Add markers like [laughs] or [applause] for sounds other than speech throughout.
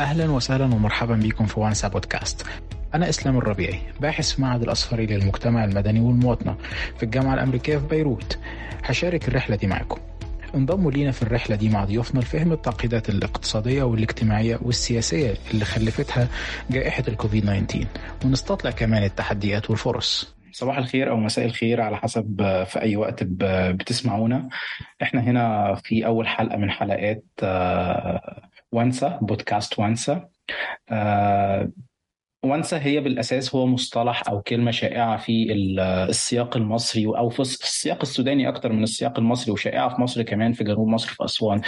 أهلا وسهلا ومرحبا بكم في وانسا بودكاست. أنا إسلام الربيعي باحث في معهد الأصفري للمجتمع المدني والمواطنة في الجامعة الأمريكية في بيروت. هشارك الرحلة دي معكم. انضموا لينا في الرحلة دي مع ضيوفنا لفهم التعقيدات الاقتصادية والاجتماعية والسياسية اللي خلفتها جائحة الكوفيد 19 ونستطلع كمان التحديات والفرص. صباح الخير أو مساء الخير على حسب في أي وقت بتسمعونا. إحنا هنا في أول حلقة من حلقات وانسا بودكاست وانسا وانسى هي بالأساس هو مصطلح أو كلمة شائعة في السياق المصري أو في السياق السوداني أكتر من السياق المصري وشائعة في مصر كمان في جنوب مصر في أسوان.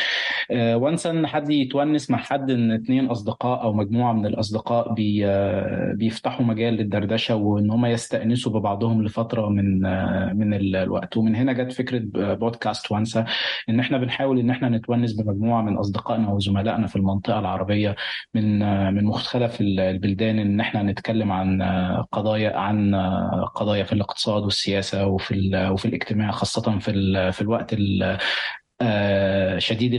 وانسى إن حد يتونس مع حد إن اثنين أصدقاء أو مجموعة من الأصدقاء بي بيفتحوا مجال للدردشة وإن هم يستأنسوا ببعضهم لفترة من من الوقت ومن هنا جت فكرة بودكاست وانسى إن إحنا بنحاول إن إحنا نتونس بمجموعة من أصدقائنا وزملائنا في المنطقة العربية من من مختلف البلدان إن إحنا نتكلم عن قضايا عن قضايا في الاقتصاد والسياسة وفي وفي الاجتماع خاصة في في الوقت شديد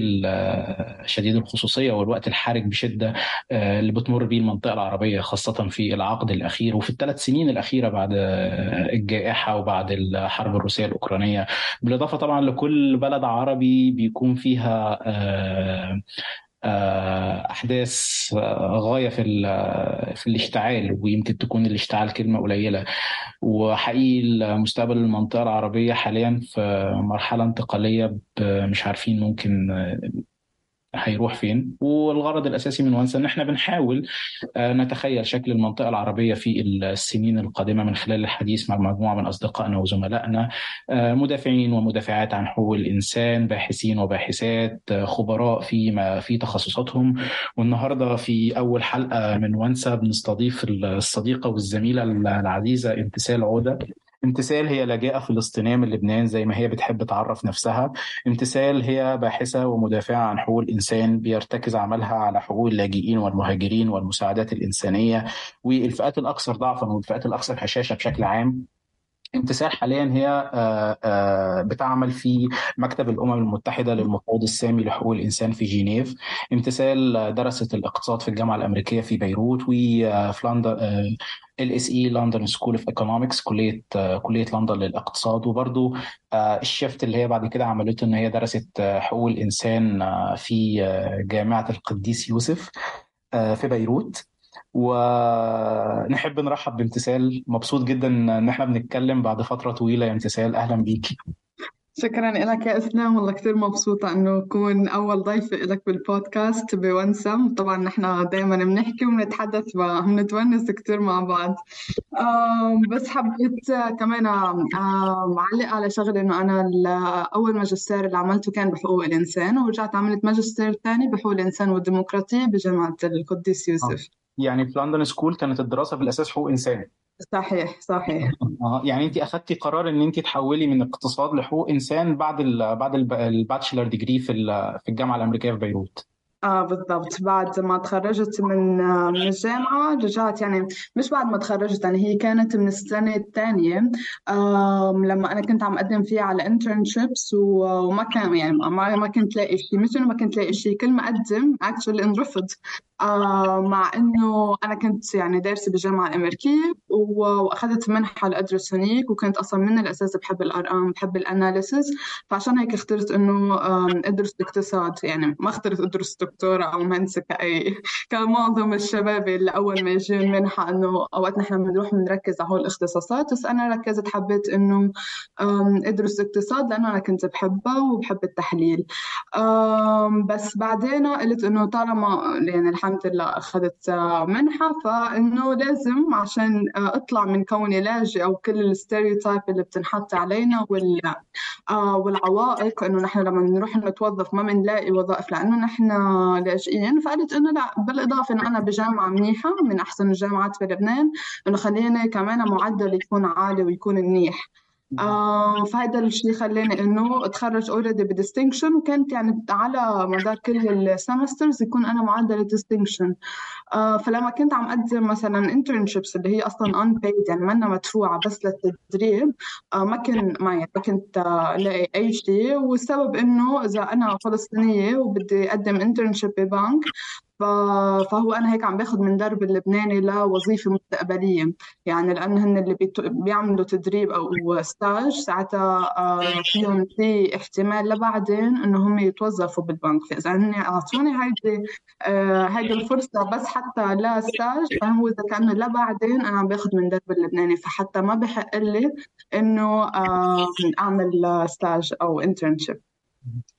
شديد الخصوصية والوقت الحرج بشدة اللي بتمر به المنطقة العربية خاصة في العقد الأخير وفي الثلاث سنين الأخيرة بعد الجائحة وبعد الحرب الروسية الأوكرانية. بالإضافة طبعا لكل بلد عربي بيكون فيها أحداث غاية في في الاشتعال ويمكن تكون الاشتعال كلمة قليلة. وحقيقي مستقبل المنطقة العربية حاليا في مرحلة انتقالية مش عارفين ممكن هيروح فين. والغرض الأساسي من وانسا إن إحنا بنحاول نتخيل شكل المنطقة العربية في السنين القادمة من خلال الحديث مع مجموعة من أصدقائنا وزملائنا مدافعين ومدافعات عن حقوق الإنسان باحثين وباحثات خبراء في ما في تخصصاتهم. والنهاردة في أول حلقة من وانسا بنستضيف الصديقة والزميلة العزيزة امتثال عودة. امتثال هي لاجئة فلسطينية من لبنان زي ما هي بتحب تعرف نفسها. امتثال هي باحثة ومدافعة عن حقوق الإنسان بيرتكز عملها على حقوق اللاجئين والمهاجرين والمساعدات الإنسانية والفئات الأكثر ضعفا والفئات الأكثر هشاشة بشكل عام. امتثال حاليا هي بتعمل في مكتب الأمم المتحدة للمفوض السامي لحقوق الإنسان في جنيف. امتثال درست الاقتصاد في الجامعة الأمريكية في بيروت وفي لندن LSE London School of Economics كلية كلية لندن للاقتصاد. وبرضه ال shift اللي هي بعد كده عملته إن هي درست حقوق الإنسان في جامعة القديس يوسف في بيروت. ونحب نرحب بامتثال. مبسوط جدا إن إحنا بنتكلم بعد فترة طويلة يا امتثال. أهلا بيكي شكرا لك يا اسلام والله كثير مبسوطة إنه اكون أول ضيفة لك بالبودكاست بونسم طبعا نحن دائما بنحكي وبنتحدث وبنتونس كثير مع بعض. بس حبيت كمان أعلق على شغله إنه أنا أول ماجستير اللي عملته كان بحقوق الإنسان ورجعت عملت ماجستير ثاني بحقوق الإنسان والديمقراطية بجامعة القديس يوسف. يعني في London School كانت الدراسة في الأساس حقوق إنسان. صحيح صحيح. [laughs] آه يعني انت اخذتي قرار إن انت تحولي من اقتصاد لحقوق إنسان بعد ال بعد ال bachelor degree في في الجامعة الأمريكية في بيروت. آه بالضبط. بعد ما تخرجت من من الجامعة رجعت يعني مش بعد ما تخرجت يعني هي كانت من السنة الثانية. لما أنا كنت عم أقدم فيها على internships وما كان يعني ما ما كنت لاقي شيء مش إنه ما كنت لاقي شيء كل ما أقدم actually انرفض. آه مع إنه أنا كنت يعني دارسة بالجامعة الامريكيه وأخذت منحة لادرس هنيك وكنت أصلا من الأساس بحب الأرقام بحب ال analysis فعشان هيك اخترت إنه أدرس اقتصاد. يعني ما اخترت أدرس دكتوراه أو مهندسة كأي. كمعظم الشباب اللي أول ما يجي منحة إنه أوقات نحن بنروح بنركز على هول الاختصاصات. بس أنا ركزت حبيت إنه أدرس اقتصاد لأنه أنا كنت بحبها وبحب التحليل. بس بعدين قلت إنه طالما يعني الحمد لله أخذت منحة. فإنه لازم عشان أطلع من كوني لاجئ أو كل الستيريوتايب اللي بتنحط علينا وال والعوائق إنه نحن لما نروح نتوظف ما بنلاقي وظائف لأنه نحن لاجئين. فقلت إنه لا بالإضافة إنه أنا بجامعة منيحة من أحسن الجامعات في لبنان إنه خليني كمان معدل يكون عالي ويكون منيح. آه فهذا الشيء خلاني إنه أتخرج already ب distinction وكانت يعني على مدار كل ال semesters يكون أنا معدل distinction آه فلما كنت عم أقدم مثلا internships اللي هي أصلا unpaid يعني منا مدفوعة بس للتدريب آه ما كان معي ما كنت الاقي اي شيء والسبب إنه إذا أنا فلسطينية وبدي أقدم internship ببنك فهو أنا هيك عم باخذ من درب اللبناني لوظيفه مستقبلية. يعني لأن هن اللي بيعملوا تدريب أو stage ساعتها آه، فيهم في احتمال لبعدين إنه هم يتوظفوا بالبنك. فإذا هن أعطوني هيدي آه، هيدي الفرصة بس حتى ل stage فهو إذا كان لبعدين أنا عم باخذ من درب اللبناني. فحتى ما بحق لي إنه أعمل stage أو internship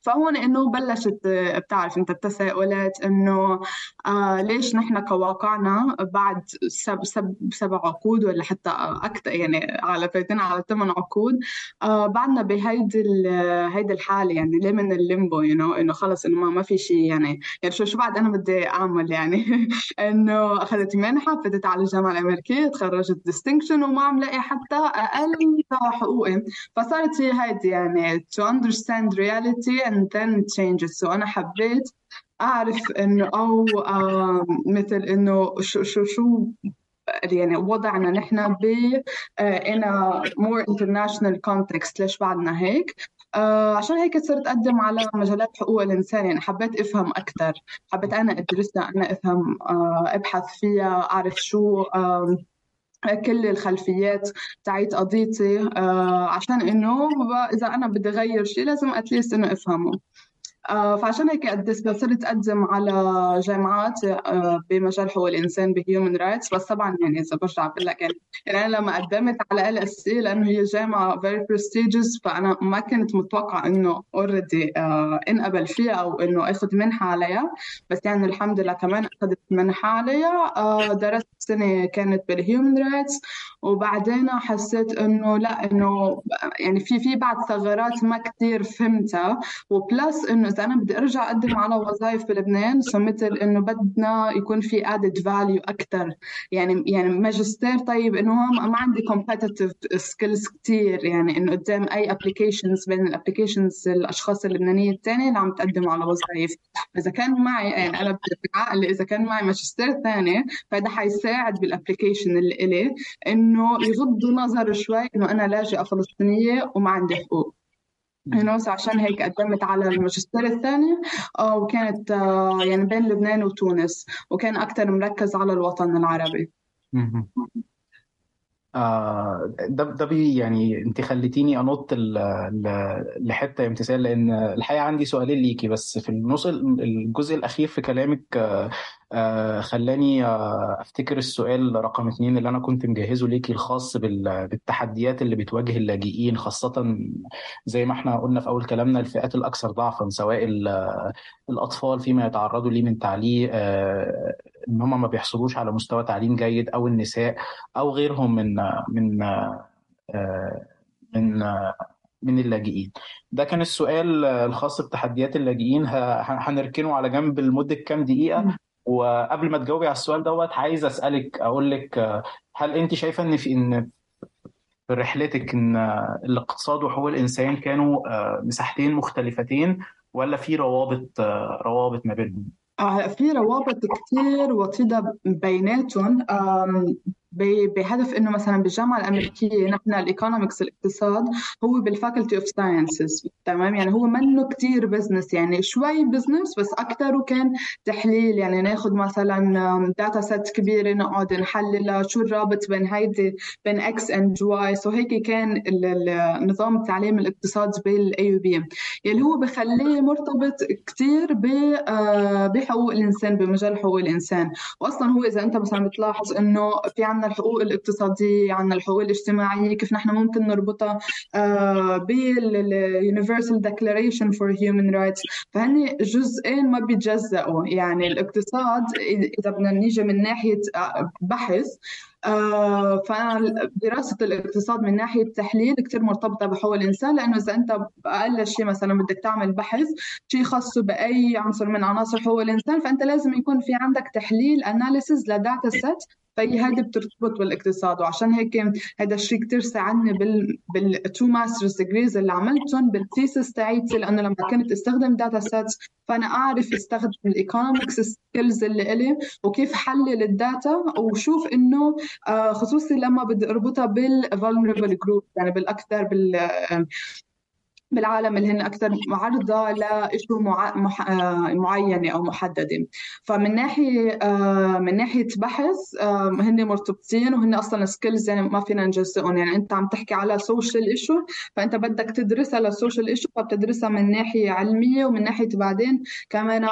فهون إنه بلشت بتعرف أنت التساؤلات إنه آه ليش نحن كواقعنا بعد سب سب سبع عقود ولا حتى أكثر يعني على فايتين على ثمان عقود آه بعدنا بهيدي هيدي الحالة يعني ليه من ال limbo you know إنه خلص إنه ما, ما في شيء يعني يعني شو شو بعد أنا بدي أعمل يعني؟ [laughs] إنه أخذت منحة فتت على الجامعة الأمريكية تخرجت distinction وما عم لاقي حتى أقل حقوقي. فصارت هي هيدي يعني to understand reality and then changes. So أنا حبيت أعرف إنه أو آه مثل إنه شو شو شو يعني وضعنا نحن ب in a more international context. ليش بعدنا هيك؟ آه عشان هيك صرت أقدم على مجالات حقوق الإنسان. يعني حبيت أفهم أكثر حبيت أنا أدرسها أنا أفهم آه أبحث فيها أعرف شو آه كل الخلفيات تاعت قضيتي آه عشان إنه إذا أنا بدي اغير شيء لازم at least إنه أفهمه. فعشان هيك قدش صرت اقدم على جامعات آه بمجال حقوق الإنسان ب human rights بس طبعا يعني إذا برجع بقول لك يعني, يعني أنا لما قدمت على ال SE لأنه هي جامعة very prestigious فأنا ما كنت متوقعة إنه already آه انقبل فيها أو إنه آخذ منحة عليها. بس يعني الحمد لله كمان أخذت منحة عليها. آه درست سنة كانت بال human rights وبعدين حسيت إنه لا إنه يعني في في بعض ثغرات ما كثير فهمتها. و plus إنه اذا أنا بدي أرجع أقدم على وظائف بلبنان. مثل إنه بدنا يكون في added value أكثر يعني يعني ماجستير طيب إنه ما عندي competitive skills كثير يعني إنه قدام أي applications بين ال applications الأشخاص اللبنانية الثانية اللي عم تقدموا على وظائف. إذا كان معي يعني أنا بعقلي إذا كان معي ماجستير ثاني فهذا حيساعد بال application اللي إلي إنه يغضوا نظر شوي إنه أنا لاجئة فلسطينية وما عندي حقوق. هنا عشان هيك قدمت على الماجستير الثاني. آه، وكانت آه، يعني بين لبنان وتونس وكان أكثر مركز على الوطن العربي. آه ده ده بي يعني انت خليتيني انط لحتة امتثال لأن الحقيقة عندي سؤالين ليكي بس في النص الجزء الأخير في كلامك آه آه خلاني أفتكر السؤال رقم اتنين اللي أنا كنت مجهزه ليكي الخاص بالتحديات اللي بتواجه اللاجئين خاصة زي ما إحنا قلنا في أول كلامنا الفئات الأكثر ضعفا سواء الأطفال فيما يتعرضوا ليه من تعليق إن هم ما بيحصلوش على مستوى تعليم جيد أو النساء أو غيرهم من من آه من من اللاجئين. ده كان السؤال الخاص بتحديات اللاجئين. هنركنه على جنب لمدة كام دقيقة؟ وقبل ما تجاوبي على السؤال دوت عايز أسألك أقول لك هل أنت شايفة إن في إن في رحلتك إن الاقتصاد وحقوق الإنسان كانوا مساحتين مختلفتين ولا في روابط روابط ما بينهم؟ في روابط كثير وطيدة بيناتهم. بهدف إنه مثلا بالجامعة الأمريكية نحن ال economics الاقتصاد هو بال faculty of sciences تمام؟ يعني هو منه كتير business يعني شوي business بس اكثره كان تحليل يعني ناخذ مثلا data set كبيرة نقعد نحللها شو الرابط بين هيدي بين X and Y so هيك كان نظام التعليم الاقتصاد بال AUB يلي هو بخليه مرتبط كثير آه، بحقوق الإنسان بمجال حقوق الإنسان. واصلا هو إذا أنت مثلا بتلاحظ إنه في عندنا عندنا الحقوق الاقتصادية عندنا الحقوق الاجتماعية كيف نحن ممكن نربطها بال universal declaration for human rights فهن جزئين ما بيتجزأوا. يعني الاقتصاد إذا بدنا نيجي من ناحية آه، بحث آه، فدراسة الاقتصاد من ناحية تحليل كثير مرتبطة بحقوق الإنسان لأنه إذا أنت أقل شيء مثلا بدك تعمل بحث شيء خاص بأي عنصر من عناصر حقوق الإنسان فأنت لازم يكون في عندك تحليل analysis ل data set فهي هذه بترتبط بالاقتصاد. وعشان هيك هذا الشيء كثير ساعدني بال بال two masters degrees اللي عملتهم بال thesis تاعيتي لأنه لما كنت أستخدم data sets فأنا أعرف أستخدم ال economics skills اللي إلي وكيف حلل ال data وشوف إنه خصوصي لما بدي اربطها بال vulnerable group يعني بالأكثر بال بالعالم اللي هن أكثر عرضه لشيء مع... مح... معينة أو محددة. فمن ناحية من ناحية بحث هن مرتبطين وهن أصلا skills يعني ما فينا نجزئهم. يعني أنت عم تحكي على social issue فأنت بدك تدرسها لل social issue فبتدرسها من ناحية علمية ومن ناحية بعدين كمان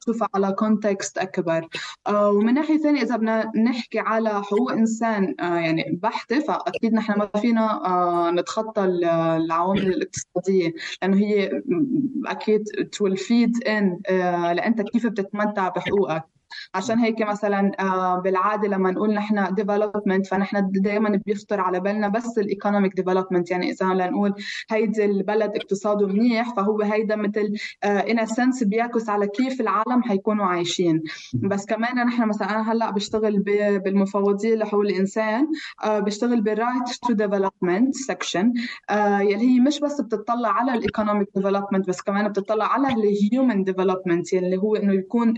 تشوفها على context أكبر. ومن ناحية ثانية إذا بدنا نحكي على حقوق إنسان يعني بحتة فأكيد نحن ما فينا نتخطى العوامل الاقتصادية هي لأنه هي أكيد to feed in لأنت كيف بتتمتع بحقوقك. عشان هيك مثلا آه، بالعادة لما نقول نحن development فنحن دائما بيخطر على بالنا بس ال economic development يعني إذا لنقول هيدي البلد اقتصاده منيح فهو هيدا مثل in sense بيعكس على كيف العالم حيكونوا عايشين. بس كمان نحن مثلا أنا هلأ بشتغل بالمفوضيه لحقوق الإنسان آه، بشتغل بال right to development section يلي هي مش بس بتطلع على ال economic development بس كمان بتطلع على ال human development يلي هو إنه يكون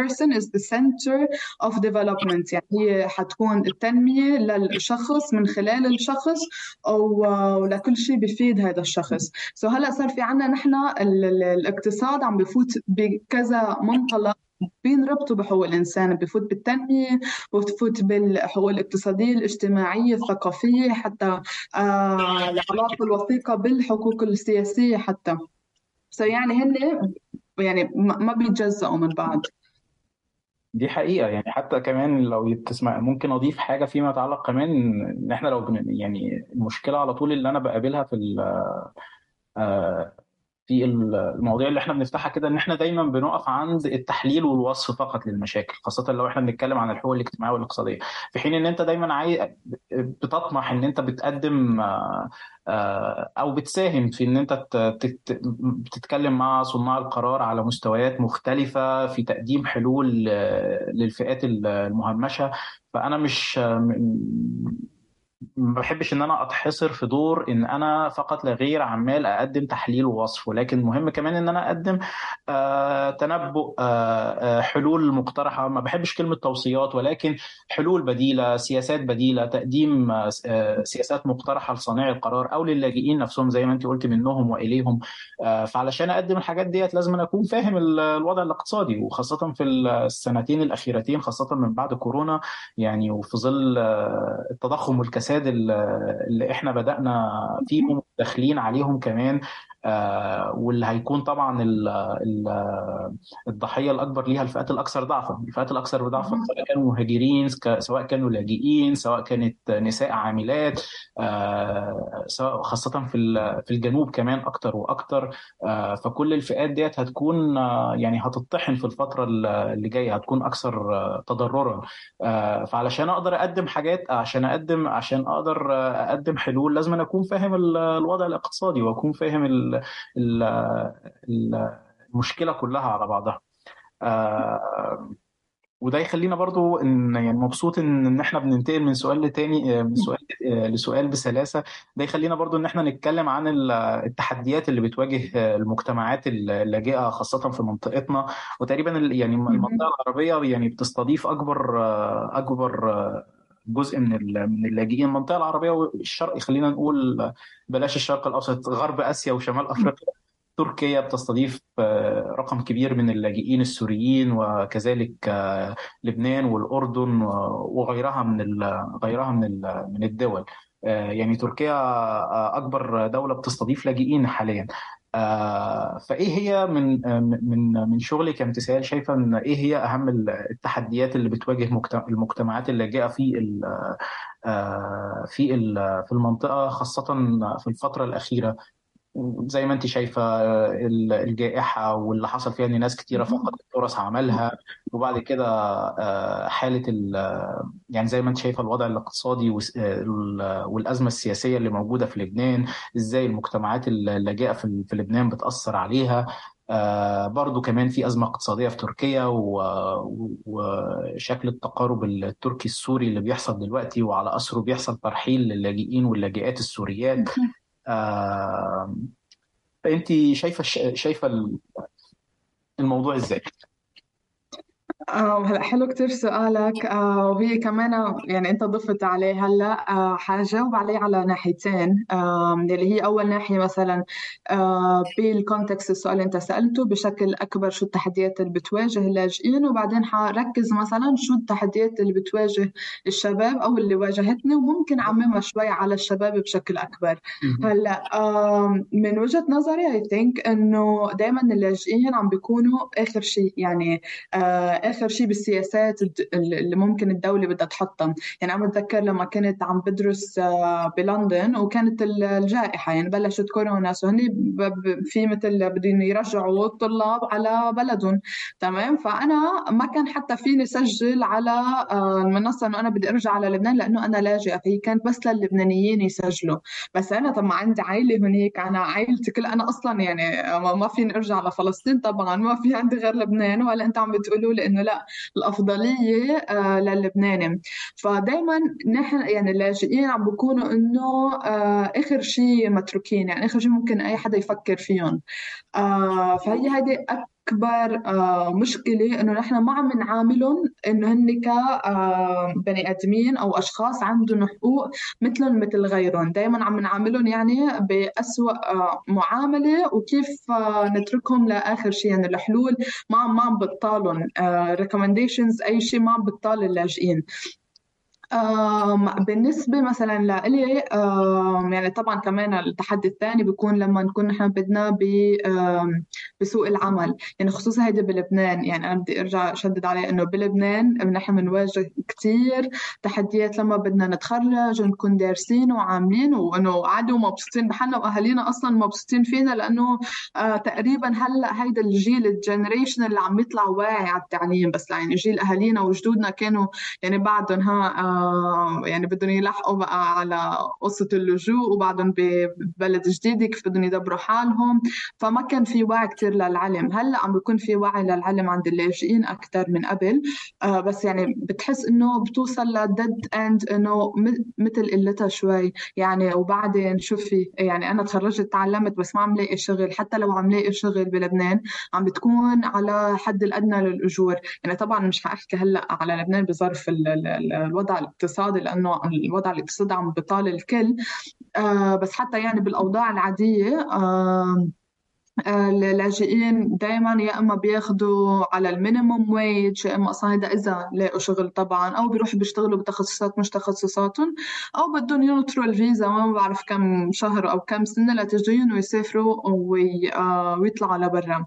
person is the center of development. يعني هي حتكون التنمية للشخص من خلال الشخص أو لكل شيء بفيد هذا الشخص. so so هلا صار في عنا نحن الاقتصاد عم بفوت بكذا منطلق بينربطوا بحقوق الإنسان. بفوت بالتنمية بفوت بالحقوق الاقتصادية الاجتماعية الثقافية حتى آه العلاقة الوثيقة بالحقوق السياسية حتى. so يعني هن يعني ما بيتجزأوا من بعض دي حقيقة. يعني حتى كمان لو تسمع ممكن أضيف حاجة فيما يتعلق كمان إن إحنا لو يعني المشكلة على طول اللي أنا بقابلها في في المواضيع اللي إحنا بنفتحها كده إن إحنا دايما بنقف عند التحليل والوصف فقط للمشاكل خاصة لو إحنا بنتكلم عن الحقوق الاجتماعية والاقتصادية. في حين إن أنت دايما عاي... بتطمح إن أنت بتقدم آه، آه، أو بتساهم في إن أنت بتتكلم مع صناع القرار على مستويات مختلفة في تقديم حلول للفئات المهمشة. فأنا مش ما بحبش إن أنا أتحصر في دور إن أنا فقط لا غير عمال أقدم تحليل ووصف ولكن مهم كمان إن أنا أقدم آه تنبؤ آه, آه، حلول مقترحة. ما بحبش كلمة توصيات ولكن حلول بديلة سياسات بديلة تقديم آه سياسات مقترحة لصانعي القرار أو للاجئين نفسهم زي ما انت قلت منهم وإليهم. آه فعلشان أقدم الحاجات ديت لازم أكون فاهم الوضع الاقتصادي وخاصة في السنتين الأخيرتين خاصة من بعد كورونا يعني وفي ظل آه، التضخم والكساد الفساد اللي إحنا بدأنا فيهم داخلين عليهم كمان آه، واللي هيكون طبعا ال ال الضحية الأكبر ليها الفئات الأكثر ضعفا، الفئات الأكثر ضعفا سواء كانوا مهاجرين سواء كانوا لاجئين سواء كانت نساء عاملات آه، سواء خاصة في في الجنوب كمان أكثر وأكثر آه، فكل الفئات ديت هتكون يعني هتطحن في الفترة اللي جاية هتكون أكثر تضررا. فعلشان أقدر أقدم حاجات عشان أقدم عشان أقدر أقدم حلول لازم أكون فاهم الوضع. الاقتصادي وأكون فاهم المشكلة كلها على بعضها. آه، وده يخلينا برضو إن يعني مبسوط إن إن إحنا بننتقل من سؤال لتاني من سؤال لسؤال بسلاسة. ده يخلينا برضو إن إحنا نتكلم عن التحديات اللي بتواجه المجتمعات اللاجئه خاصة في منطقتنا. وتقريبا يعني المنطقة العربية يعني بتستضيف أكبر أكبر جزء من من اللاجئين. المنطقة العربية والشرق خلينا نقول بلاش الشرق الأوسط غرب آسيا وشمال أفريقيا. تركيا بتستضيف آه، رقم كبير من اللاجئين السوريين وكذلك آه، لبنان والأردن وغيرها من غيرها من من الدول. آه، يعني تركيا أكبر دولة بتستضيف لاجئين حاليا. فإيه هي من آه، من من شغلك كامتثال شايفة إن إيه هي أهم التحديات اللي بتواجه المجتمعات اللاجئه في آه، في في المنطقة خاصة في الفترة الأخيرة؟ زي ما انت شايفة الجائحة واللي حصل فيها إن ناس كتيرة فقدت فرص عملها وبعد كده آه، حالة يعني زي ما انت شايفة الوضع الاقتصادي والأزمة السياسية اللي موجودة في لبنان إزاي المجتمعات اللاجئه في لبنان بتأثر عليها. آه برضو كمان في أزمة اقتصادية في تركيا وشكل التقارب التركي السوري اللي بيحصل دلوقتي وعلى أثره بيحصل ترحيل للاجئين واللاجئات السوريات. فانت شايفة شايفة الموضوع إزاي؟ آه، هلا حلو كتير سؤالك. آه، وهي كمان يعني أنت ضفت عليه هلأ. آه، حجاوب عليه على ناحيتين. اللي هي أول ناحية مثلا بالكونتكست السؤال اللي أنت سألته بشكل أكبر شو التحديات اللي بتواجه اللاجئين وبعدين حركز مثلا شو التحديات اللي بتواجه الشباب أو اللي واجهتني وممكن أعممها شوي على الشباب بشكل أكبر. هلأ من وجهة نظري اي ثينك إنه دائما اللاجئين عم بيكونوا آخر شيء يعني آخر شيء بالسياسات اللي ممكن الدولة بدها تحطها يعني أنا بتذكر لما كنت عم بدرس آه، بلندن وكانت الجائحة. يعني بلشت كورونا. هني في مثل بدهم يرجعوا الطلاب على بلدهم. تمام؟ فأنا ما كان حتى فيني سجل على آه، المنصة إنه أنا بدي أرجع على لبنان لأنه أنا لاجئة. فهي كانت بس للبنانيين يسجلوا. بس أنا طبعا عندي عائله هناك أنا عائلتي كل أنا أصلا يعني ما فيني أرجع لفلسطين طبعا. ما في عندي غير لبنان ولا أنت عم بتقولوا لي انه لا الأفضلية آه، للبناني. فدائما نحن يعني اللاجئين عم بيكونوا إنه آه، آخر شيء متروكين يعني آخر شيء ممكن أي حدا يفكر فيهم. آه، فهي هذه اكبر آه، مشكلة إنه نحن ما عم نعاملهم إنه هن كبني آه، آدمين أو أشخاص عندهم حقوق مثلهم مثل غيرهم. دائما عم نعاملهم يعني بأسوأ آه، معاملة وكيف نتركهم لآخر شيء. يعني الحلول ما ما عم بتطالهم ريكومنديشنز أي شيء ما عم بتطال اللاجئين بالنسبة مثلا لإلي يعني طبعا كمان التحدي الثاني بيكون لما نكون نحن بدنا بسوق العمل. يعني خصوصا هيدا بلبنان. يعني أنا بدي أرجع أشدد عليه إنه بلبنان نحن بنواجه كثير تحديات لما بدنا نتخرج ونكون دارسين وعاملين وإنه قعدوا مبسوطين بحالنا وأهالينا أصلا مبسوطين فينا لأنه آه، تقريبا هلأ هيدا الجيل الجنريشن اللي عم يطلع واعي على التعليم. بس يعني جيل أهالينا وجدودنا كانوا يعني بعدهم ها آه، يعني بدهم يلحقوا بقى على قصة اللجوء وبعدهم ببلد جديد كيف بدهم يدبروا حالهم. فما كان في وعي كتير للعلم. هلأ عم بيكون في وعي للعلم عند اللاجئين أكثر من قبل. آه بس يعني بتحس إنه بتوصل ل dead end إنه مثل قلتها شوي. يعني وبعدين شوفي يعني أنا تخرجت تعلمت بس ما عم لاقي شغل. حتى لو عم لاقي شغل بلبنان عم بتكون على حد الأدنى للأجور. يعني طبعا مش حأحكي هلأ على لبنان بظرف الوضع الاقتصادي لأنه الوضع الاقتصادي عم بطال الكل. آه بس حتى يعني بالأوضاع العادية آه اللاجئين دائما يا إما بياخذوا على ال minimum wage يا إما أصلا هذا إذا لاقوا شغل طبعا أو بيروحوا بيشتغلوا بتخصصات مش تخصصاتهم أو بدهم ينطروا الفيزا ما بعرف كم شهر أو كم سنة لتجيهم ويسافروا آه، ويطلعوا لبرا.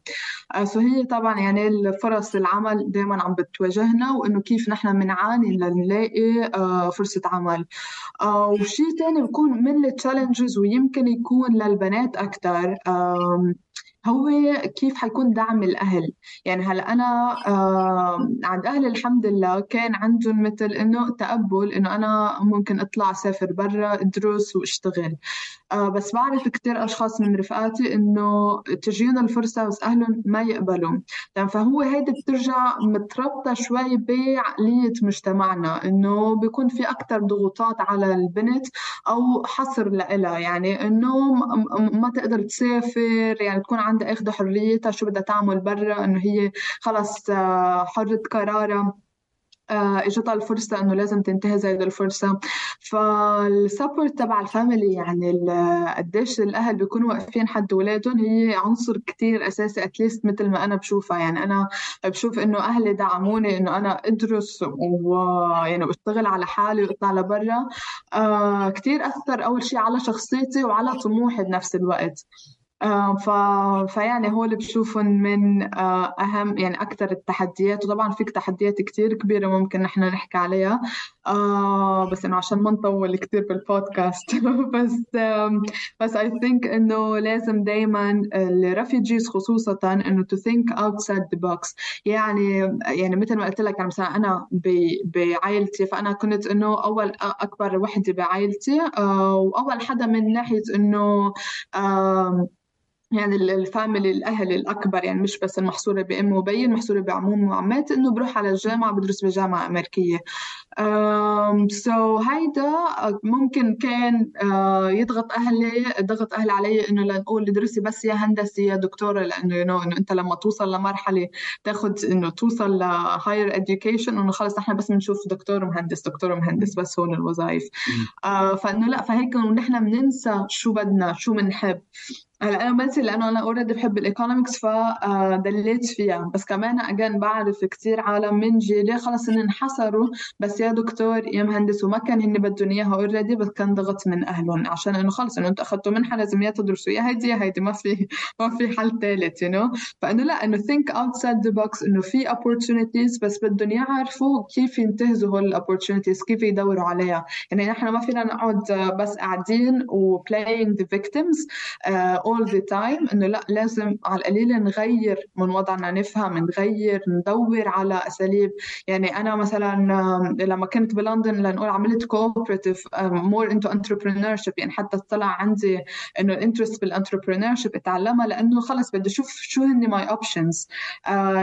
آه، هي طبعا يعني الفرص العمل دائما عم بتواجهنا وإنه كيف نحن بنعاني لنلاقي آه، فرصة عمل. وشيء ثاني بكون من التشالنجز ويمكن يكون للبنات أكثر هو كيف حيكون دعم الأهل؟ يعني هلأ أنا آه عند أهلي الحمد لله كان عندهم مثل إنه تقبل إنه أنا ممكن أطلع أسافر برا أدرس وأشتغل. آه بس بعرف كتير أشخاص من رفقاتي إنه تجينا الفرصة بس أهلهم ما يقبلوا. يعني فهو هيدي بترجع متربطة شوي بعقلية مجتمعنا إنه بيكون في أكتر ضغوطات على البنت أو حصر لإلها. يعني إنه ما تقدر تسافر يعني تكون اخذ حريتها شو بدها تعمل برا إنه هي خلص آه، حرة قرارها. آه، إجتها الفرصة إنه لازم تنتهز هذه الفرصة. فال support تبع ال family يعني قديش الأهل بيكونوا واقفين حد اولادهم هي عنصر كتير أساسي at least مثل ما أنا بشوفها. يعني أنا بشوف إنه أهلي دعموني إنه أنا أدرس ويعني واشتغل على حالي وأطلع لبرا. آه كتير أثر أول شيء على شخصيتي وعلى طموحي بنفس الوقت. آه، ف... فيعني هول بشوفهم من آه، أهم يعني أكثر التحديات وطبعا فيك تحديات كتير كبيرة ممكن نحن نحكي عليها آه بس إنه عشان ما نطول كتير بالبودكاست. [laughs] بس بس I think إنه لازم دايما ال refugees خصوصا إنه to think outside the box. يعني يعني مثل ما قلت لك يعني مثلا أنا بعائلتي فأنا كنت إنه أول أكبر وحدة بعائلتي آه وأول حدا من ناحية إنه آه يعني ال family الأهل الأكبر يعني مش بس المحصورة بأم وبي المحصورة بعموم وعمات إنه بروح على الجامعة بدرس بجامعة أمريكية. so so هيدا ممكن كان uh, يضغط أهلي ضغط أهلي علي إنه لنقول ادرسي بس يا هندسة يا دكتورة لأنه you know إنه أنت لما توصل لمرحلة تاخذ إنه توصل ل higher education إنه خلص نحن بس بنشوف دكتور ومهندس دكتور ومهندس بس هون الوظائف. uh, فإنه لأ فهيك نحن بننسى شو بدنا شو بنحب هلا أنا بنسي لأنه أنا already بحب ال economics فدليت فيها. بس كمان again بعرف كثير عالم من جيلي. خلص ان انحصروا. بس يا دكتور يا مهندس وما كان هن بدهم إياها already بس كان ضغط من أهلهم. عشان إنه خلص إنه أنتم أخذتوا منحة لازم يا تدرسوا يا هيدي يا هيدي ما في ما في حل ثالث you know فإنه لا إنه think outside the box إنه في opportunities بس بدهم يعرفوا كيف ينتهزوا هول ال opportunities كيف يدوروا عليها. يعني نحن ما فينا نقعد بس قاعدين و playing the victims uh, all the time إنه لا لازم على القليل نغير من وضعنا نفهم نغير ندور على أساليب. يعني أنا مثلا لما كنت بلندن لنقول عملت cooperative more into entrepreneurship يعني حتى طلع عندي إنه ال interest بال entrepreneurship اتعلمها لأنه خلص بدي أشوف شو هن my options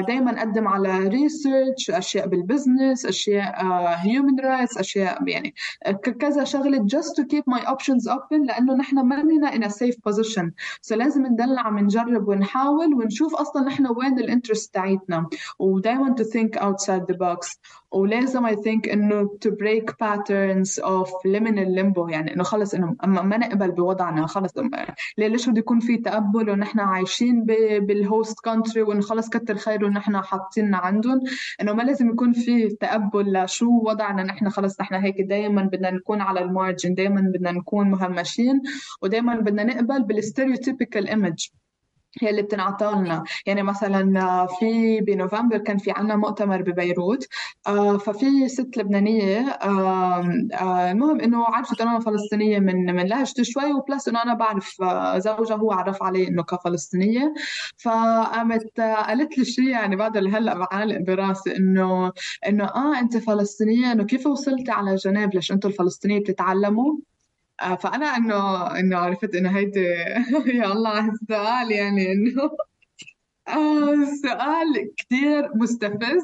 دائما أقدم على research أشياء بال business أشياء human rights أشياء يعني كذا شغلة just to keep my options open لأنه نحن ما لنا in a safe position. so لازم نضل بنجرب ونحاول ونشوف أصلا نحن وين ال interest تاعتنا. ودائما to think outside the box. ولازم I think إنه to break patterns of liminal limbo يعني إنه خلص إنه ما نقبل بوضعنا خلص ليه ليش بده يكون في تقبل ونحن عايشين بال host country وانه خلص كتر خير ونحن حاطيننا عندهم؟ إنه ما لازم يكون في تقبل لشو وضعنا نحن خلص نحن هيك دائما بدنا نكون على ال margin دائما بدنا نكون مهمشين ودائما بدنا نقبل بال stereotypical image هي اللي بتنعطى لنا. يعني مثلا في بنوفمبر كان في عنا مؤتمر ببيروت. ففي ست لبنانية المهم إنه عرفت إنه أنا فلسطينية من من لهجتي شوي وبلس إنه أنا بعرف زوجها هو عرف علي إنه كفلسطينية. فقامت قالت لي شيء يعني بعد هلأ بعالق براسي إنه إنه آه أنت فلسطينية إنه كيف وصلتي على جنيف ليش أنتم الفلسطينية بتتعلموا؟ فأنا انه إنه عرفت إنه هيدي [laughs] يا الله على يعني إنه آه [laughs] سؤال كثير مستفز.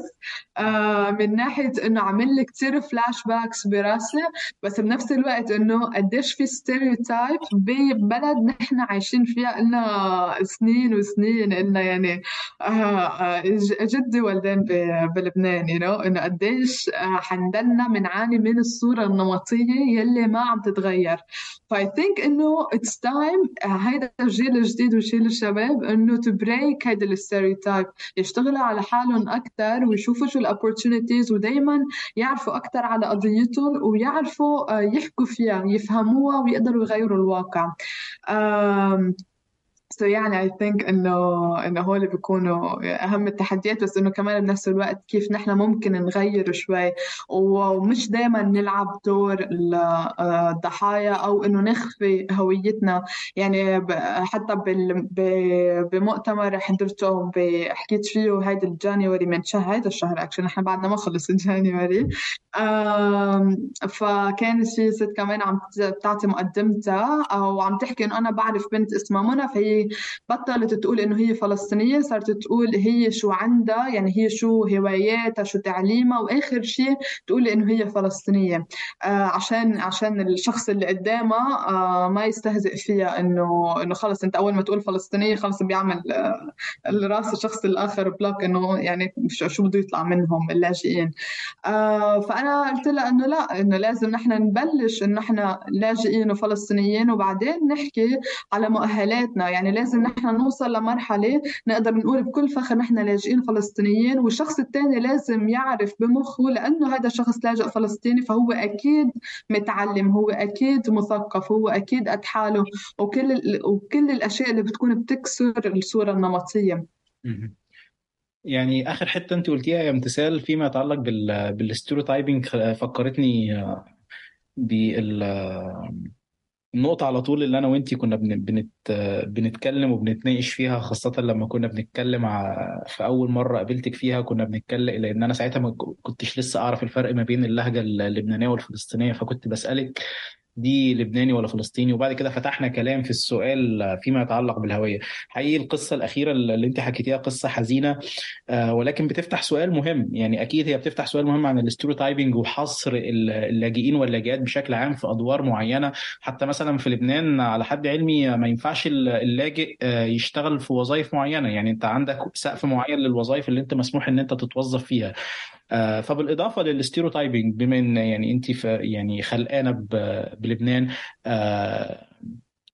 آه من ناحية إنه عمل لي كثير flashbacks براسي بس بنفس الوقت إنه قديش في stereotype ببلد نحن عايشين فيها لنا سنين وسنين إلنا يعني آه جدي والدي بلبنان you know إنه قديش حنضلنا بنعاني من الصورة النمطية يلي ما عم تتغير. ف I think إنه it's time هيدا الجيل الجديد وجيل الشباب إنه to break هيدا ال stereotype يشتغلوا على حالهم أكثر ويشوفوا شو ال opportunities ودايما يعرفوا أكثر على قضيتهم ويعرفوا يحكوا فيها يفهموها ويقدروا يغيروا الواقع. so يعني I think إنه إنه هول بيكونوا أهم التحديات بس إنه كمان بنفس الوقت كيف نحن ممكن نغير شوي. ومش دائما نلعب دور الضحايا أو إنه نخفي هويتنا. يعني حتى بمؤتمر حضرته حكيت فيه هيدا ال January من شهر هيدا الشهر اكشن نحن بعدنا ما خلص ال January. فكان في ست كمان عم تعطي مقدمتها وعم تحكي إنه أنا بعرف بنت اسمها منى فهي بطلت تقول إنه هي فلسطينية صارت تقول هي شو عندها يعني هي شو هواياتها شو تعليمها وآخر شيء تقول إنه هي فلسطينية. آه عشان عشان الشخص اللي قدامها آه ما يستهزئ فيها إنه إنه خلص أنت أول ما تقول فلسطينية خلص بيعمل آه الرأس الشخص الآخر بلوك إنه يعني شو بده يطلع منهم اللاجئين. آه فأنا قلت لها إنه لا إنه لازم نحن نبلش انه نحن لاجئين وفلسطينيين وبعدين نحكي على مؤهلاتنا. يعني لازم نحن نوصل لمرحلة نقدر نقول بكل فخر نحن لاجئين فلسطينيين والشخص الثاني لازم يعرف بمخه لأنه هذا الشخص لاجئ فلسطيني فهو أكيد متعلم هو أكيد مثقف هو أكيد قد حاله وكل وكل الأشياء اللي بتكون بتكسر الصورة النمطية. يعني آخر حتة أنت قلتيها يا امتثال فيما يتعلق بال بالستيريوتايبنج فكرتني بال النقطة على طول اللي أنا وأنتي كنا بنت بنتكلم وبنتناقش فيها خاصة لما كنا بنتكلم في أول مرة قابلتك فيها كنا بنتكلم لأن أنا ساعتها ما كنتش لسه أعرف الفرق ما بين اللهجة اللبنانية والفلسطينية فكنت بسألك دي لبناني ولا فلسطيني؟ وبعد كده فتحنا كلام في السؤال فيما يتعلق بالهوية. حقيقي القصة الأخيرة اللي أنت حكيتيها قصة حزينة آه، ولكن بتفتح سؤال مهم. يعني أكيد هي بتفتح سؤال مهم عن الاستيروتايبنج وحصر اللاجئين واللاجئات بشكل عام في أدوار معينة. حتى مثلا في لبنان على حد علمي ما ينفعش اللاجئ آه، يشتغل في وظائف معينة. يعني أنت عندك سقف معين للوظائف اللي أنت مسموح إن أنت تتوظف فيها. فبالإضافة للستيروتايبنج بما إن يعني انت يعني خلقانة بلبنان آه،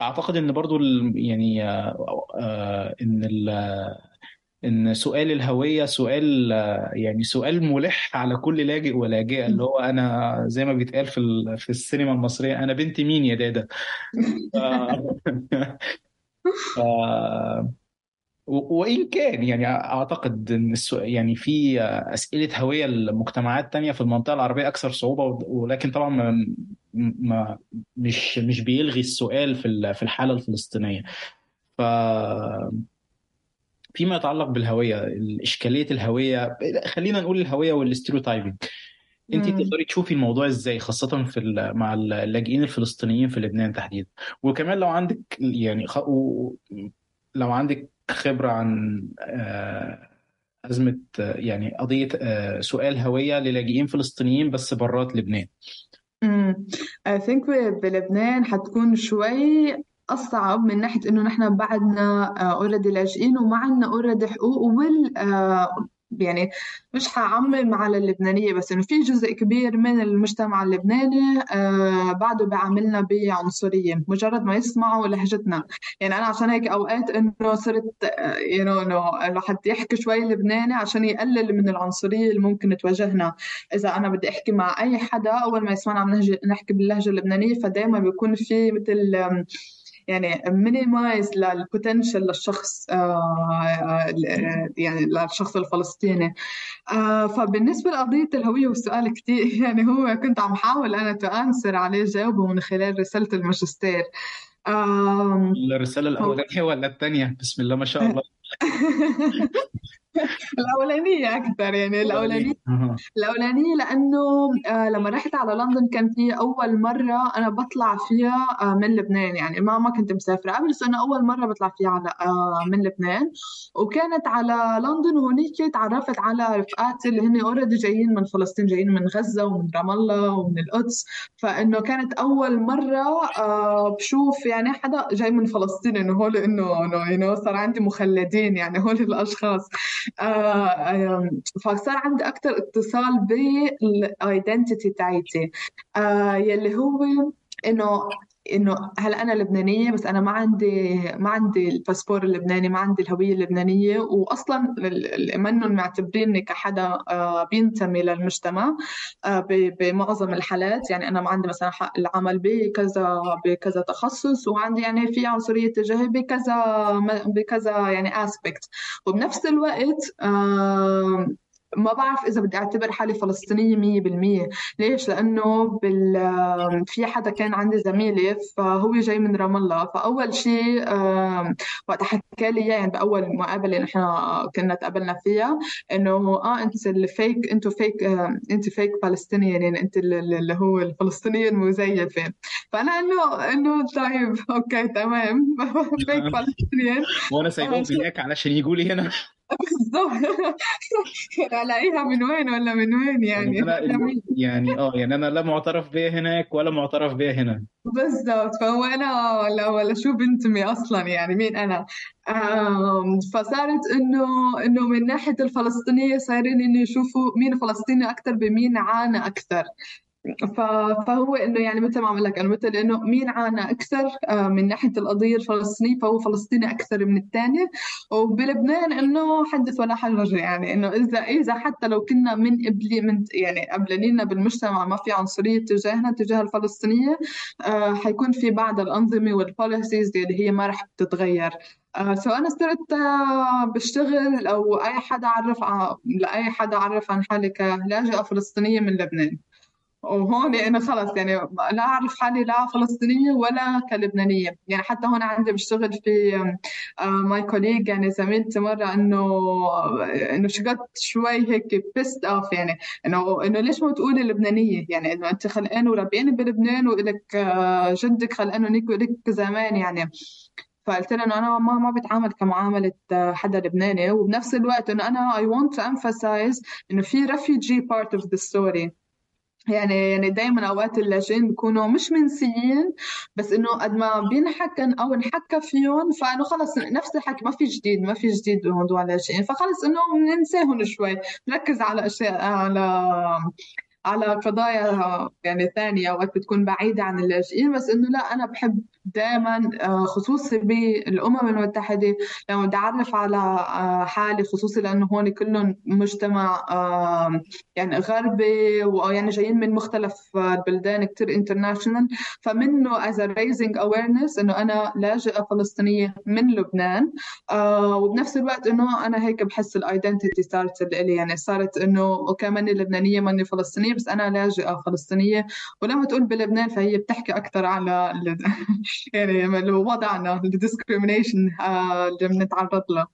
أعتقد إن برضو يعني آه، إن إن سؤال الهوية سؤال يعني سؤال ملح على كل لاجئ ولاجئة اللي هو أنا زي ما بيتقال في في السينما المصرية أنا بنت مين يا دادا؟ [laughs] ف... وإن كان يعني أعتقد إن يعني في أسئلة هوية لمجتمعات تانية في المنطقة العربية أكثر صعوبة ولكن طبعا ما ما مش مش بيلغي السؤال في في الحالة الفلسطينية. ف فيما يتعلق بالهوية إشكالية الهوية خلينا نقول الهوية والاستيروتايبنج انت تقدري تشوفي الموضوع إزاي خاصة في مع اللاجئين الفلسطينيين في لبنان تحديدا؟ وكمان لو عندك يعني خ... لو عندك خبرة عن آه، أزمة آه، يعني قضية آه، سؤال هوية للاجئين فلسطينيين بس برات لبنان. I think بلبنان حتكون شوي أصعب من ناحية إنه نحن بعدنا already لاجئين وما عندنا already حقوق وال يعني مش حعمم على اللبنانية بس إنه في جزء كبير من المجتمع اللبناني آه بعده بيعاملنا بعنصرية مجرد ما يسمعوا لهجتنا. يعني أنا عشان هيك أوقات إنه صرت آه إنه الواحد يحكي شوي لبناني عشان يقلل من العنصرية اللي ممكن تواجهنا. إذا أنا بدي أحكي مع أي حدا أول ما يسمعنا عم نحكي باللهجة اللبنانية فدايما بيكون في مثل يعني minimize لل potential للشخص آه، آه، يعني للشخص الفلسطيني. آه، فبالنسبة لقضية الهوية والسؤال كثير [laughs] يعني هو كنت عم حاول أنا to answer عليه جاوبه من خلال رسالة الماجستير. الرسالة الأولانية ولا الثانية؟ بسم الله ما شاء الله. [laughs] الأولانية أكثر يعني الأولانية الأولانية لأنه آه، لما رحت على لندن كانت هي أول مرة أنا بطلع فيها آه، من لبنان يعني ما ما كنت مسافرة. قبل بس أنا أول مرة بطلع فيها على آه، من لبنان. وكانت على لندن وهنيك تعرفت على رفقاتي اللي هن اوريدي جايين من فلسطين جايين من غزة ومن رام الله ومن القدس. فإنه كانت أول مرة بشوف يعني حدا جاي من فلسطين إنه هول إنه إنه صار عندي مخلدين يعني هول الأشخاص. آه، فصار عندي أكثر اتصال بال identity تاعتي. آه، يلي هو إنه إنه هلأ أنا لبنانية بس أنا ما عندي ما عندي الباسبور اللبناني ما عندي الهوية اللبنانية. واصلا منهم معتبريني كحدا آه، بينتمي للمجتمع آه، بمعظم الحالات. يعني أنا ما عندي مثلا حق العمل بكذا بكذا تخصص. وعندي يعني في عنصرية تجاهي بكذا بكذا يعني اسبكت وبنفس الوقت ما بعرف إذا بدي أعتبر حالي فلسطينية 100% ليش؟ لأنه بال في حدا كان عندي زميلي فهو جاي من رام الله. فأول شيء وقت حكى لي اياه يعني بأول مقابلة نحن كنا تقابلنا فيها إنه آه أنت ال fake أنتوا fake انت fake فلسطينيين يعني أنت اللي هو الفلسطينية المزيفة. فأنا إنه إنه طيب okay تمام. [laughs] fake فلسطينيين وأنا سايبهم هناك علشان يجوا لي هنا بالظبط الاقيها [laughs] من وين ولا من وين يعني يعني؟ أنا [laughs] يعني. آه يعني أنا لا معترف بيا هناك ولا معترف بيا هنا. بالضبط. فهو أنا ولا ولا شو بنتمي أصلا يعني؟ مين أنا؟ فصارت إنه إنه من ناحية الفلسطينية صايرين إنه يشوفوا مين فلسطيني أكثر بمين عانى أكثر. فهو إنه يعني مثل ما عم لك انه مثل إنه مين عانى أكثر آه، من ناحية القضية الفلسطينية فهو فلسطيني أكثر من الثاني. وبلبنان إنه حدث ولا حرج يعني إنه إذا إذا حتى لو كنا من قبلي من يعني قبلانينا بالمجتمع ما في عنصرية تجاهنا تجاه الفلسطينية آه، حيكون في بعض الأنظمة والبوليسيز اللي هي ما رح تتغير. آه so أنا صرت آه بشتغل أو أي حدا عرف لأي حدا عرف عن حالي كلاجئة فلسطينية من لبنان. وهون أنا خلص يعني لا أعرف حالي لا فلسطينية ولا كلبنانية. يعني حتى هون عندي بشتغل في my colleague يعني زميلتي مرة إنه إنه شقت شوي هيك pissed off يعني إنه إنه ليش ما تقولي لبنانية؟ يعني إنه أنت خلقان وربيانه بلبنان وإلك آه، جدك خلقان هنيك وإلك زمان يعني. فقلت لها إنه أنا ما ما بتعامل كمعاملة آه، حدا لبناني. وبنفس الوقت إنه أنا I want to emphasize إنه في refugee part of the story. يعني يعني دائما أوقات اللاجئين بيكونوا مش منسيين بس إنه قد ما بينحكى أو انحكى فيهم فإنه خلص نفس الحكي ما في جديد ما في جديد بموضوع اللاجئين. فخلص إنه بننساهم شوي نركز على أشياء على على قضايا يعني ثانية أوقات بتكون بعيدة عن اللاجئين بس إنه لا أنا بحب دائما آه، خصوصي بالأمم المتحدة. لما بدي أعرف على آه، حالي خصوصي لأنه هون كلهم مجتمع يعني غربي ويعني جايين من مختلف البلدان كتير international فمنه a raising awareness إنه أنا لاجئة فلسطينية من لبنان آه، وبنفس الوقت إنه أنا هيك بحس ال identity صارت لإلي يعني صارت إنه okay ماني لبنانية ماني فلسطينية بس أنا لاجئة فلسطينية. ولما تقول بلبنان فهي بتحكي أكثر على [laughs] يعني وضعنا ال discrimination آه، اللي بنتعرض له.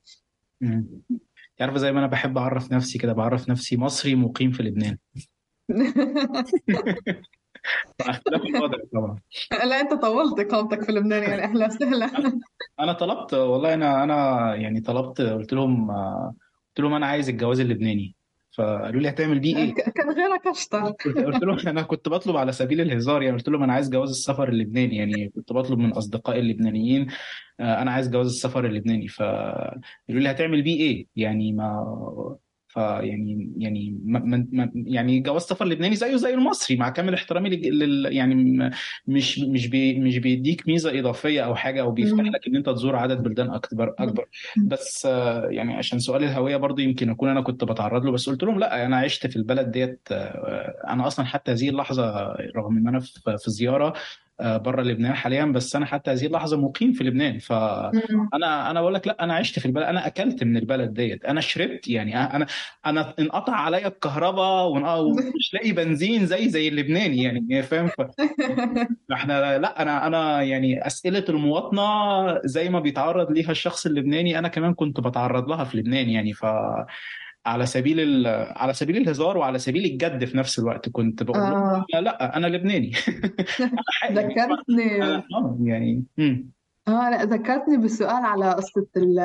تعرف زي ما أنا بحب أعرف نفسي كده بعرف نفسي مصري مقيم في لبنان. طبعا. لا أنت طولت إقامتك في لبنان يعني أهلا وسهلا. أنا طلبت والله أنا أنا يعني طلبت قلت لهم قلت لهم أنا عايز الجواز اللبناني. فقالوا لي هتعمل بيه إيه؟ كان غيرك أشطر قلت لهم أنا كنت بطلب على سبيل الهزار يعني قلت لهم أنا عايز جواز السفر اللبناني يعني كنت بطلب من أصدقائي اللبنانيين آه، أنا عايز جواز السفر اللبناني فقالوا لي هتعمل بيه إيه؟ يعني ما فيعني يعني ما يعني جواز سفر لبناني زيه زي المصري مع كامل احترامي لل يعني مش مش بي مش بيديك ميزة إضافية أو حاجة أو بيفتح لك إن أنت تزور عدد بلدان أكبر. اكبر بس يعني عشان سؤال الهوية برضو يمكن أكون أنا كنت بتعرض له بس قلت لهم لأ أنا عشت في البلد ديت أنا أصلا حتى هذه اللحظة رغم إن أنا في زيارة آه، بره لبنان حاليا بس أنا حتى هذه اللحظة مقيم في لبنان. فانا أنا بقول لك لا أنا عشت في البلد أنا أكلت من البلد ديت. أنا شربت يعني أنا أنا انقطع عليا الكهرباء ومش لاقي بنزين زي زي اللبناني يعني فاهم؟ فاحنا [laughs] لا أنا أنا يعني أسئلة المواطنة زي ما بيتعرض ليها الشخص اللبناني أنا كمان كنت بتعرض لها في لبنان يعني. ف على سبيل على سبيل الهزار وعلى سبيل الجد في نفس الوقت كنت بقول آه. لا أنا لبناني. [laughs] ذكرتني. [laughs] آه يعني آه لا ذكرتني بالسؤال على قصة ال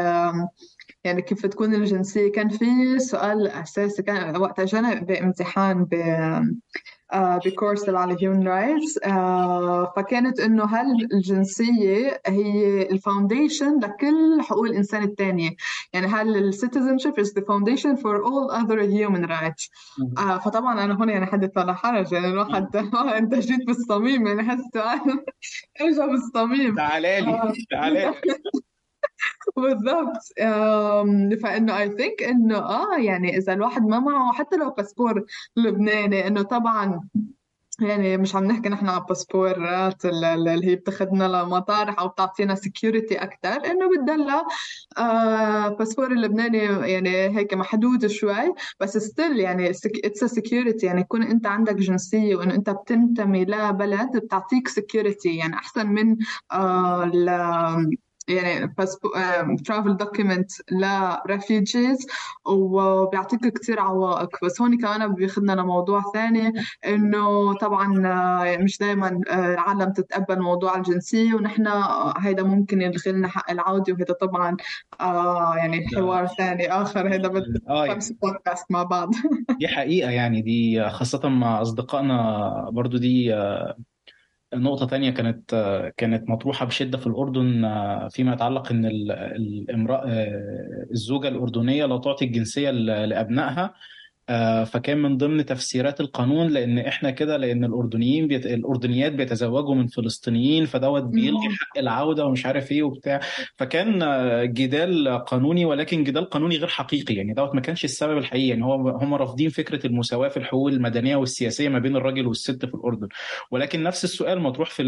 يعني كيف تكون الجنسية. كان في سؤال أساسي كان وقت أجانا بامتحان ب آه، بكورس تبع ال human rights فكانت إنه هل الجنسية هي ال foundation لكل حقوق الإنسان الثانية يعني هل ال citizenship is the foundation for all other human rights فطبعا أنا هون يعني حدث ولا حرج. يعني الواحد [laughs] أنت جيت بالصميم. يعني هالسؤال [laughs] اجى بالصميم. تعالي لي آه. تعالي [laughs] [laughs] بالضبط. فإنه I think إنه آه يعني إذا الواحد ما معه حتى لو باسبور لبناني إنه طبعا يعني مش عم نحكي نحن على باسبورات اللي هي بتاخذنا لمطارح أو بتعطينا security أكثر إنه بتدلى آه باسبور اللبناني يعني هيك محدود شوي. بس still يعني it's security يعني يكون أنت عندك جنسية وإنه أنت بتنتمي لبلد بتعطيك security يعني أحسن من آه يعني travel document ل refugees وبيعطيك كثير عوائق. بس هون كمان بياخذنا لموضوع ثاني إنه طبعا آه، مش دائما آه، العالم تتقبل موضوع الجنسية ونحن هيدا ممكن يلغي لنا حق العوده وهذا طبعا آه يعني حوار ثاني آخر. هذا بده خمس بودكاست مع بعض. دي حقيقة يعني دي خاصة مع أصدقائنا برضو دي آه، نقطة تانية كانت كانت مطروحة بشدة في الأردن فيما يتعلق إن الامرأة الزوجة الأردنية لا تعطي الجنسية لأبنائها. آه، فكان من ضمن تفسيرات القانون لأن إحنا كده لأن الأردنيين بيت... الأردنيات بيتزوجوا من فلسطينيين فدوت بيلغي حق العودة ومش عارف إيه وبتاع. فكان آه، جدال قانوني ولكن جدال قانوني غير حقيقي يعني دوت ما كانش السبب الحقيقي. يعني هو هم رافضين فكرة المساواة في الحقوق المدنية والسياسية ما بين الراجل والست في الأردن. ولكن نفس السؤال مطروح في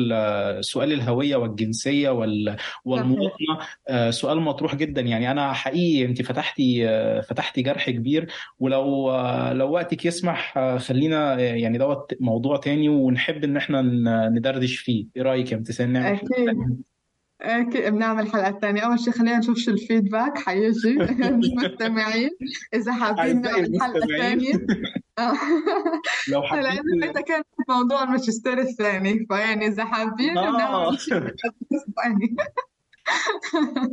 سؤال الهوية والجنسية وال... والمواطنة آه، سؤال مطروح جدا. يعني أنا حقيقي أنت فتحتي فتحتي جرح كبير. ولو فلو وقتك يسمح خلينا يعني دوت موضوع تاني ونحب إن إحنا ندردش فيه. إيه رأيك يا امتثال نعمل أكيد. أكيد. بنعمل حلقة ثانية أول شيء خلينا نشوف شو الفيدباك. حيجي. [laughs] [laughs] المستمعين. إذا حابين نعمل حلقة ثانية [laughs] لو حابين لأنه أنت كان موضوع الماجستير الثاني. فيعني إذا حابين آه. نعمل شيء ثاني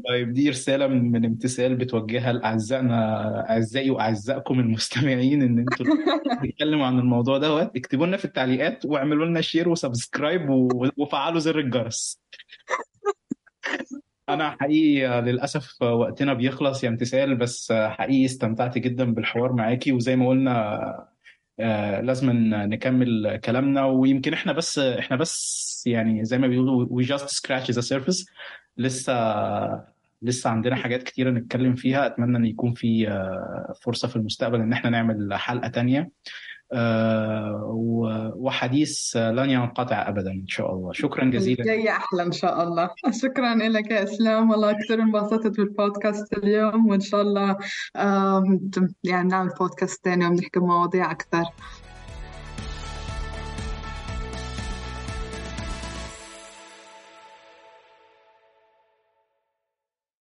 طيب دي رسالة من امتثال بتوجهها لأعزائنا أعزائي وأعزائكم المستمعين إن أنتوا تتكلموا عن الموضوع دوت. اكتبوا لنا في التعليقات واعملوا لنا share و subscribe وفعلوا زر الجرس. أنا حقيقي للأسف وقتنا بيخلص يا امتثال بس حقيقي استمتعت جدا بالحوار معاكي. وزي ما قلنا آه، لازم نكمل كلامنا. ويمكن إحنا بس إحنا بس يعني زي ما بيقولوا we just scratch the surface. لسه لسه عندنا حاجات كتيرة نتكلم فيها. أتمنى إن يكون في آه، فرصة في المستقبل إن إحنا نعمل حلقة تانية. آه، وحديث لن ينقطع أبدا إن شاء الله. شكرا جزيلا. الجاي أحلى إن شاء الله. [laughs] شكرا لك يا إسلام. والله كثير انبسطت بالبودكاست اليوم. وإن شاء الله يعني نعمل بودكاست تاني وبنحكي مواضيع أكثر.